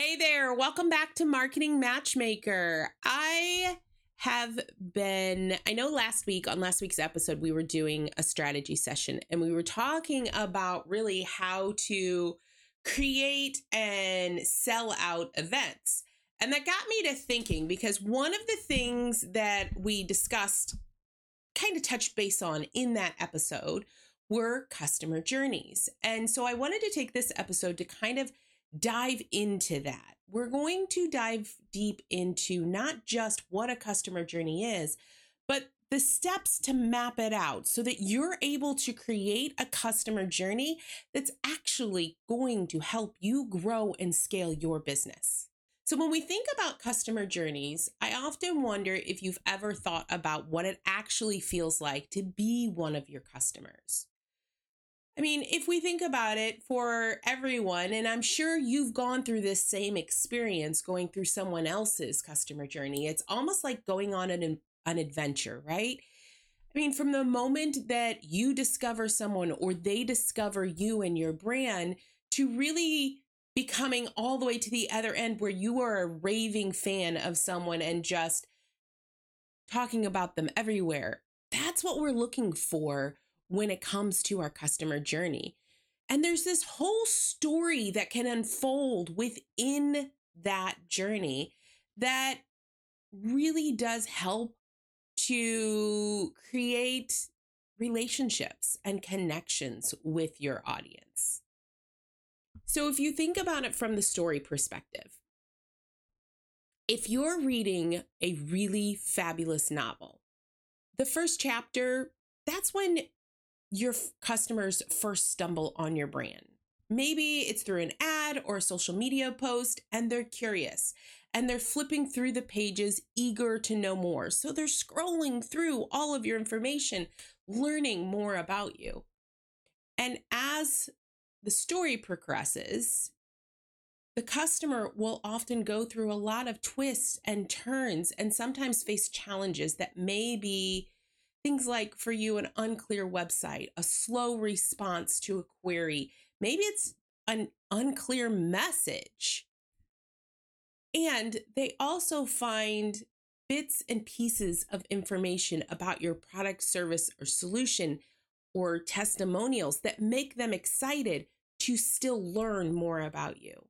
Hey there, welcome back to Marketing Matchmaker. I have been, I know last week, on last week's episode, we were doing a strategy session and we were talking about really how to create and sell out events. And that got me to thinking because one of the things that we discussed, kind of touched base on in that episode, were customer journeys. And so I wanted to take this episode to kind of dive into that. We're going to dive deep into not just what a customer journey is, but the steps to map it out so that you're able to create a customer journey that's actually going to help you grow and scale your business. So, when we think about customer journeys, I often wonder if you've ever thought about what it actually feels like to be one of your customers. I mean, if we think about it for everyone, and I'm sure you've gone through this same experience going through someone else's customer journey, it's almost like going on an, an adventure, right? I mean, from the moment that you discover someone or they discover you and your brand to really becoming all the way to the other end where you are a raving fan of someone and just talking about them everywhere. That's what we're looking for when it comes to our customer journey. And there's this whole story that can unfold within that journey that really does help to create relationships and connections with your audience. So, if you think about it from the story perspective, if you're reading a really fabulous novel, the first chapter, that's when your customers first stumble on your brand. Maybe it's through an ad or a social media post, and they're curious and they're flipping through the pages, eager to know more. So they're scrolling through all of your information, learning more about you. And as the story progresses, the customer will often go through a lot of twists and turns and sometimes face challenges that may be Things like for you, an unclear website, a slow response to a query. Maybe it's an unclear message. And they also find bits and pieces of information about your product, service, or solution or testimonials that make them excited to still learn more about you.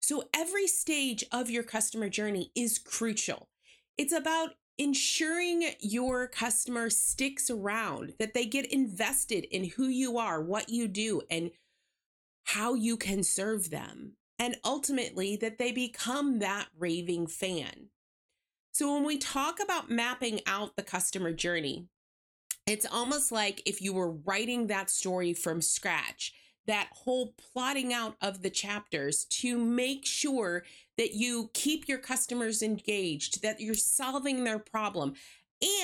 So every stage of your customer journey is crucial. It's about ensuring your customer sticks around, that they get invested in who you are, what you do, and how you can serve them. And ultimately, that they become that raving fan. So, when we talk about mapping out the customer journey, it's almost like if you were writing that story from scratch, that whole plotting out of the chapters to make sure that you keep your customers engaged, that you're solving their problem,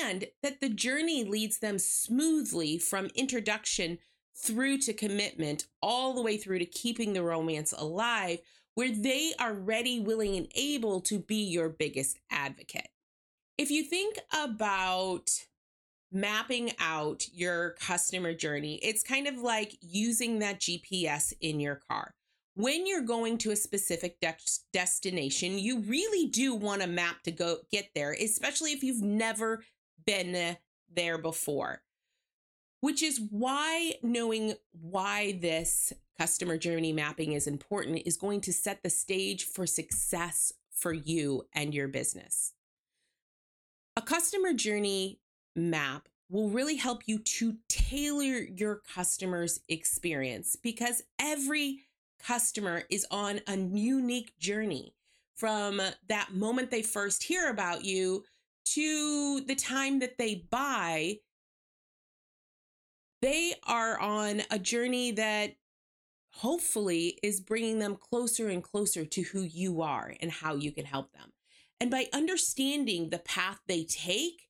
and that the journey leads them smoothly from introduction through to commitment, all the way through to keeping the romance alive, where they are ready, willing, and able to be your biggest advocate. If you think about mapping out your customer journey, it's kind of like using that GPS in your car when you're going to a specific de- destination, you really do want a map to go get there, especially if you've never been uh, there before. Which is why knowing why this customer journey mapping is important is going to set the stage for success for you and your business. A customer journey map will really help you to tailor your customer's experience because every customer is on a unique journey from that moment they first hear about you to the time that they buy. They are on a journey that hopefully is bringing them closer and closer to who you are and how you can help them. And by understanding the path they take,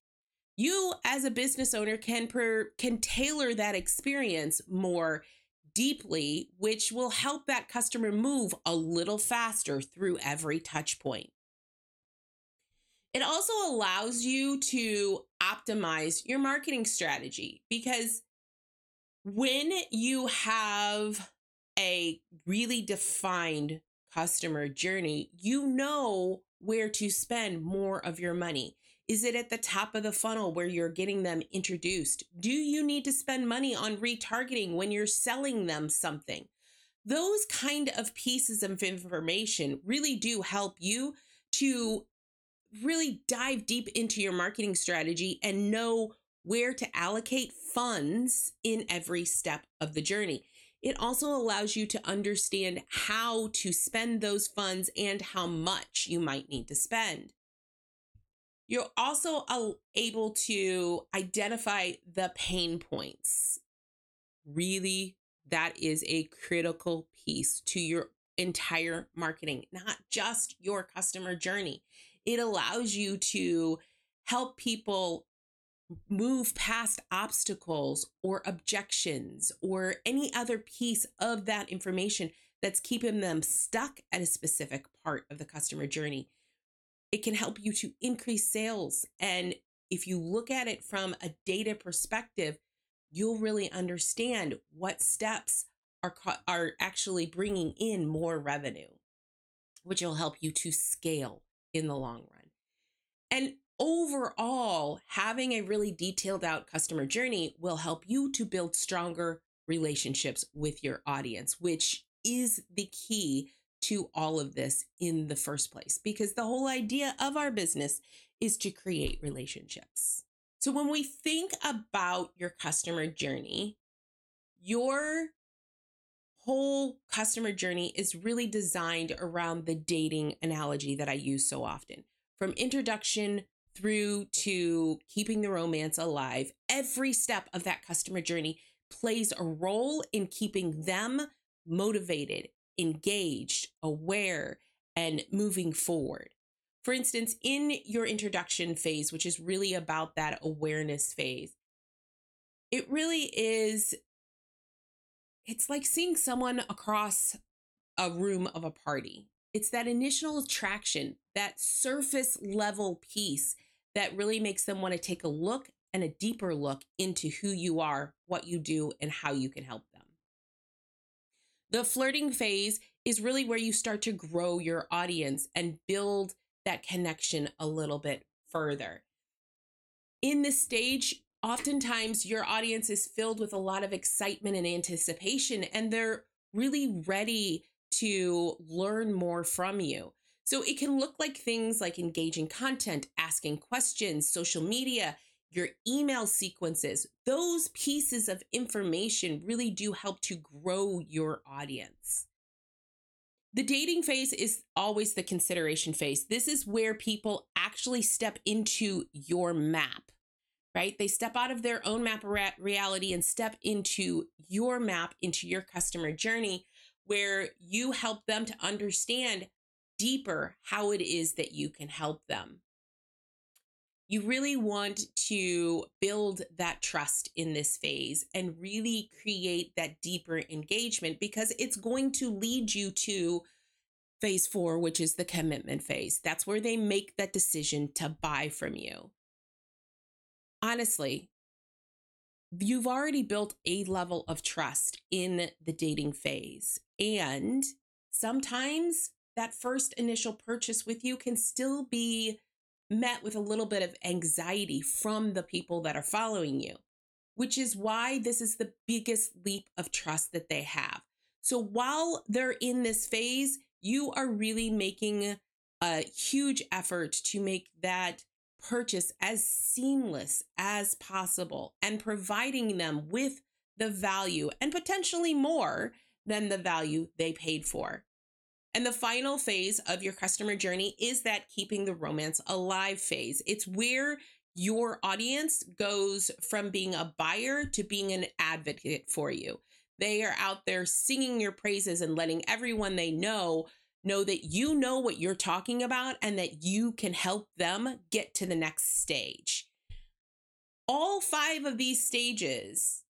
you as a business owner can per, can tailor that experience more deeply, which will help that customer move a little faster through every touch point. It also allows you to optimize your marketing strategy because when you have a really defined customer journey, you know where to spend more of your money. Is it at the top of the funnel where you're getting them introduced? Do you need to spend money on retargeting when you're selling them something? Those kind of pieces of information really do help you to really dive deep into your marketing strategy and know where to allocate funds in every step of the journey. It also allows you to understand how to spend those funds and how much you might need to spend. You're also able to identify the pain points. Really, that is a critical piece to your entire marketing, not just your customer journey. It allows you to help people move past obstacles or objections or any other piece of that information that's keeping them stuck at a specific part of the customer journey. It can help you to increase sales. And if you look at it from a data perspective, you'll really understand what steps are, are actually bringing in more revenue, which will help you to scale in the long run. And overall, having a really detailed out customer journey will help you to build stronger relationships with your audience, which is the key to all of this in the first place, because the whole idea of our business is to create relationships. So when we think about your customer journey, your whole customer journey is really designed around the dating analogy that I use so often. From introduction through to keeping the romance alive, every step of that customer journey plays a role in keeping them motivated, engaged, aware, and moving forward. For instance, in your introduction phase, which is really about that awareness phase, it really is, it's like seeing someone across a room of a party. It's that initial attraction, that surface level piece that really makes them want to take a look and a deeper look into who you are, what you do, and how you can help them. The flirting phase is really where you start to grow your audience and build that connection a little bit further. In this stage, oftentimes your audience is filled with a lot of excitement and anticipation, and they're really ready to learn more from you. So it can look like things like engaging content, asking questions, social media, your email sequences. Those pieces of information really do help to grow your audience. The dating phase is always the consideration phase. This is where people actually step into your map, right? They step out of their own map reality and step into your map, into your customer journey, where you help them to understand deeper how it is that you can help them. You really want to build that trust in this phase and really create that deeper engagement because it's going to lead you to phase four, which is the commitment phase. That's where they make that decision to buy from you. Honestly, you've already built a level of trust in the dating phase. And sometimes that first initial purchase with you can still be met with a little bit of anxiety from the people that are following you, which is why this is the biggest leap of trust that they have. So while they're in this phase, you are really making a huge effort to make that purchase as seamless as possible and providing them with the value and potentially more than the value they paid for. And the final phase of your customer journey is that keeping the romance alive phase. It's where your audience goes from being a buyer to being an advocate for you. They are out there singing your praises and letting everyone they know know that you know what you're talking about and that you can help them get to the next stage. All five of these stages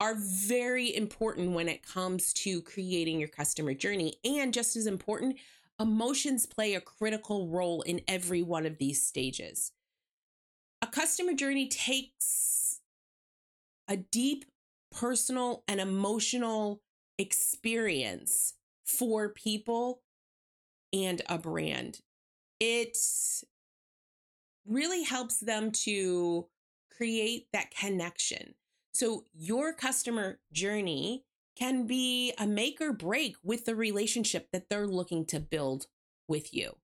are very important when it comes to creating your customer journey. And just as important, emotions play a critical role in every one of these stages. A customer journey takes a deep personal and emotional experience for people and a brand. It really helps them to create that connection. So, your customer journey can be a make or break with the relationship that they're looking to build with you.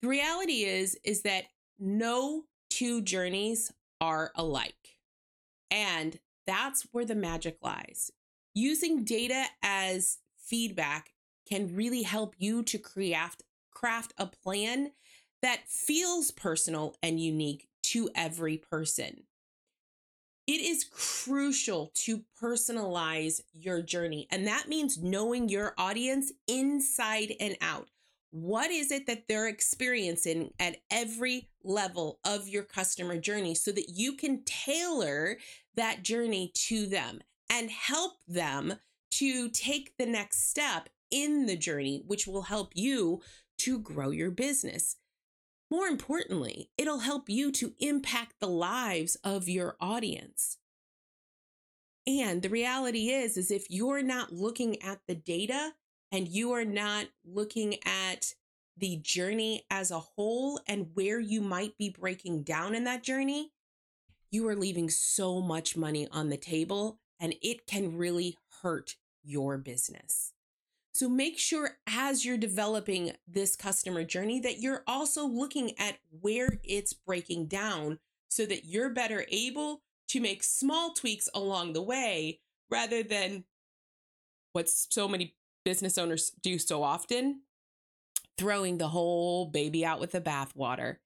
The reality is is that no two journeys are alike. And that's where the magic lies. Using data as feedback can really help you to craft craft a plan that feels personal and unique to every person. It is crucial to personalize your journey, and that means knowing your audience inside and out. What is it that they're experiencing at every level of your customer journey so that you can tailor that journey to them and help them to take the next step in the journey, which will help you to grow your business. More importantly, it'll help you to impact the lives of your audience. And the reality is is if you're not looking at the data and you are not looking at the journey as a whole and where you might be breaking down in that journey, you are leaving so much money on the table and it can really hurt your business. So make sure as you're developing this customer journey that you're also looking at where it's breaking down so that you're better able to make small tweaks along the way rather than what so many business owners do so often throwing the whole baby out with the bathwater.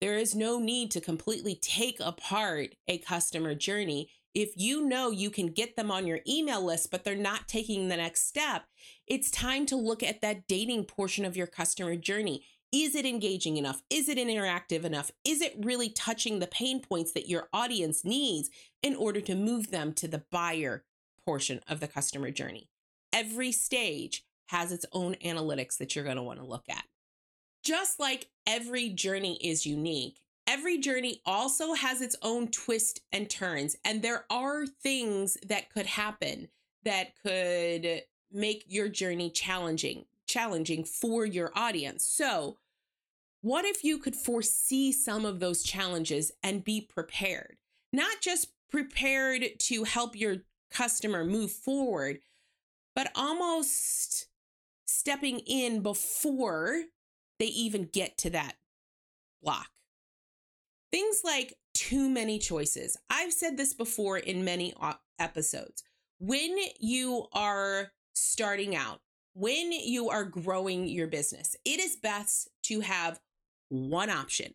There is no need to completely take apart a customer journey. If you know you can get them on your email list, but they're not taking the next step, it's time to look at that dating portion of your customer journey. Is it engaging enough? Is it interactive enough? Is it really touching the pain points that your audience needs in order to move them to the buyer portion of the customer journey? every stage has its own analytics that you're going to want to look at. Just like every journey is unique, every journey also has its own twist and turns. And there are things that could happen that could make your journey challenging, challenging for your audience. So, what if you could foresee some of those challenges and be prepared? Not just prepared to help your customer move forward, but almost stepping in before they even get to that block. Things like too many choices. I've said this before in many episodes. When you are starting out, when you are growing your business, it is best to have one option,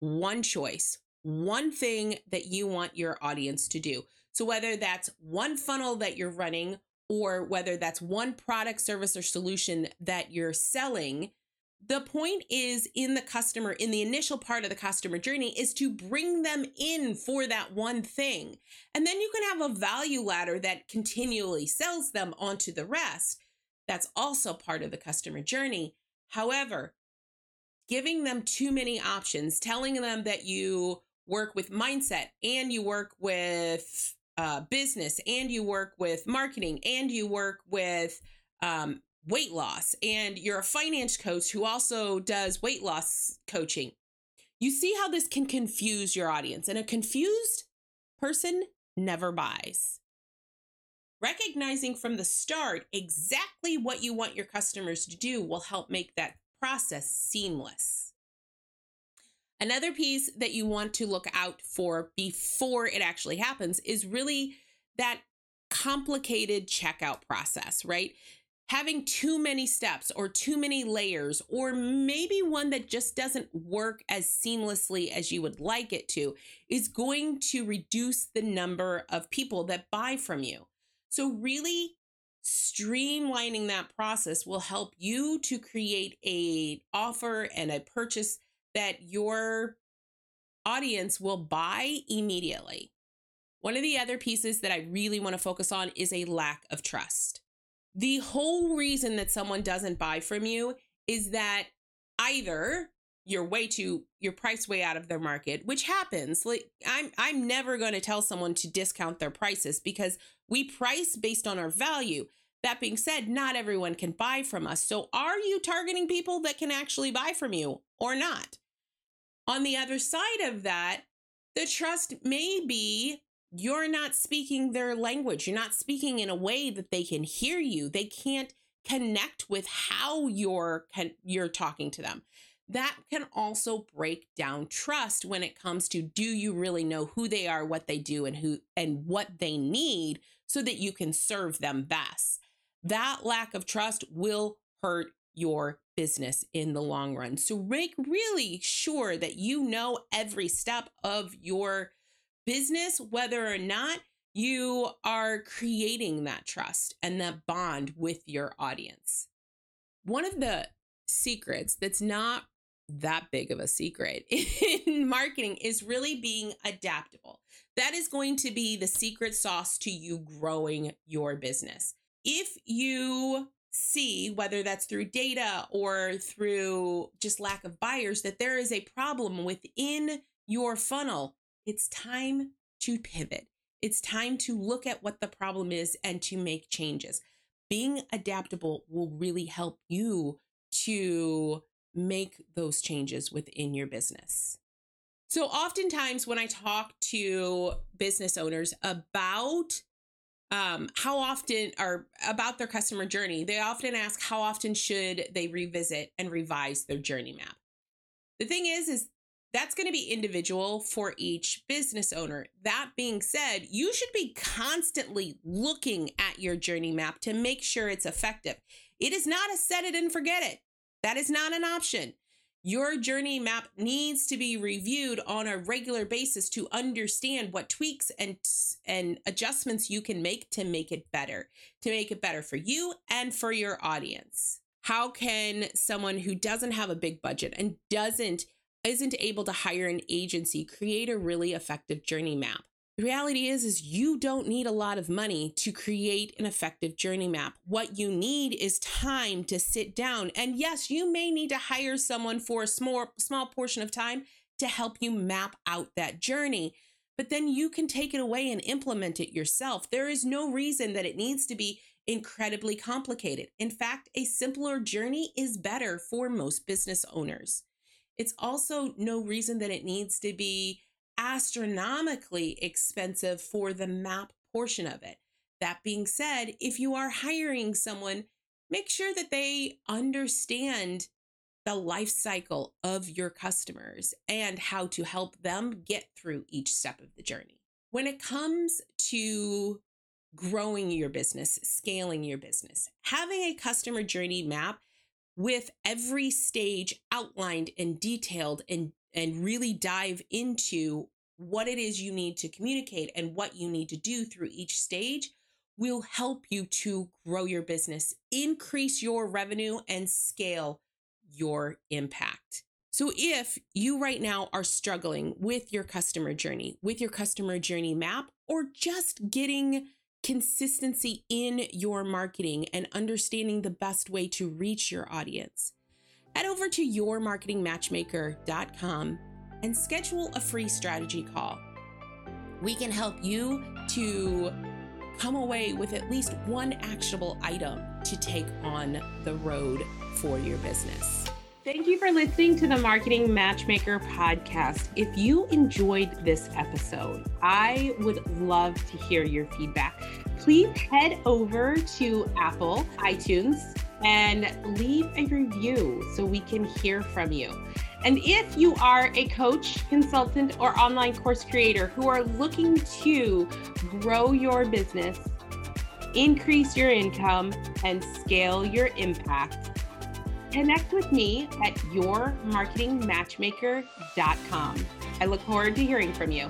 one choice, one thing that you want your audience to do. So, whether that's one funnel that you're running or whether that's one product, service, or solution that you're selling, the point is in the customer, in the initial part of the customer journey, is to bring them in for that one thing. And then you can have a value ladder that continually sells them onto the rest. That's also part of the customer journey. However, giving them too many options, telling them that you work with mindset and you work with uh, business and you work with marketing and you work with um, weight loss and you're a finance coach who also does weight loss coaching, you see how this can confuse your audience. And a confused person never buys. Recognizing from the start exactly what you want your customers to do will help make that process seamless. Another piece that you want to look out for before it actually happens is really that complicated checkout process, right? Having too many steps or too many layers, or maybe one that just doesn't work as seamlessly as you would like it to, is going to reduce the number of people that buy from you. So, really streamlining that process will help you to create a offer and a purchase that your audience will buy immediately. One of the other pieces that I really want to focus on is a lack of trust. The whole reason that someone doesn't buy from you is that either you're way too you're priced way out of their market which happens like i'm i'm never going to tell someone to discount their prices because we price based on our value That being said, not everyone can buy from us. So are you targeting people that can actually buy from you or not? On the other side of that, the trust may be you're not speaking their language. You're not speaking in a way that they can hear you. They can't connect with how you're you're talking to them. That can also break down trust when it comes to do you really know who they are, what they do and who and what they need so that you can serve them best. That lack of trust will hurt your business in the long run. So make really sure that you know every step of your business whether or not you are creating that trust and that bond with your audience. One of the secrets that's not that big of a secret in marketing is really being adaptable. That is going to be the secret sauce to you growing your business. If you see, whether that's through data or through just lack of buyers, that there is a problem within your funnel, it's time to pivot. It's time to look at what the problem is and to make changes. Being adaptable will really help you to make those changes within your business. So, oftentimes, when I talk to business owners about um, how often or about their customer journey, they often ask how often should they revisit and revise their journey map. The thing is, is that's going to be individual for each business owner. That being said, you should be constantly looking at your journey map to make sure it's effective. It is not a set it and forget it. That is not an option. Your journey map needs to be reviewed on a regular basis to understand what tweaks and and adjustments you can make to make it better, to make it better for you and for your audience. How can someone who doesn't have a big budget and doesn't isn't able to hire an agency create a really effective journey map. The reality is is you don't need a lot of money to create an effective journey map. What you need is time to sit down. And yes, you may need to hire someone for a small small portion of time to help you map out that journey. But then you can take it away and implement it yourself. There is no reason that it needs to be incredibly complicated. In fact, a simpler journey is better for most business owners. It's also no reason that it needs to be astronomically expensive for the map portion of it. That being said, if you are hiring someone, make sure that they understand the life cycle of your customers and how to help them get through each step of the journey. When it comes to growing your business, scaling your business, having a customer journey map with every stage outlined and detailed and and really dive into what it is you need to communicate and what you need to do through each stage will help you to grow your business, increase your revenue and scale your impact. So if you right now are struggling with your customer journey, with your customer journey map or just getting consistency in your marketing and understanding the best way to reach your audience. Head over to yourmarketingmatchmaker.com and schedule a free strategy call. We can help you to come away with at least one actionable item to take on the road for your business. Thank you for listening to the Marketing Matchmaker podcast. If you enjoyed this episode, I would love to hear your feedback. Please head over to Apple, iTunes, and leave a review so we can hear from you. And if you are a coach, consultant, or online course creator who are looking to grow your business, increase your income, and scale your impact, Connect with me at yourmarketingmatchmaker.com. I look forward to hearing from you.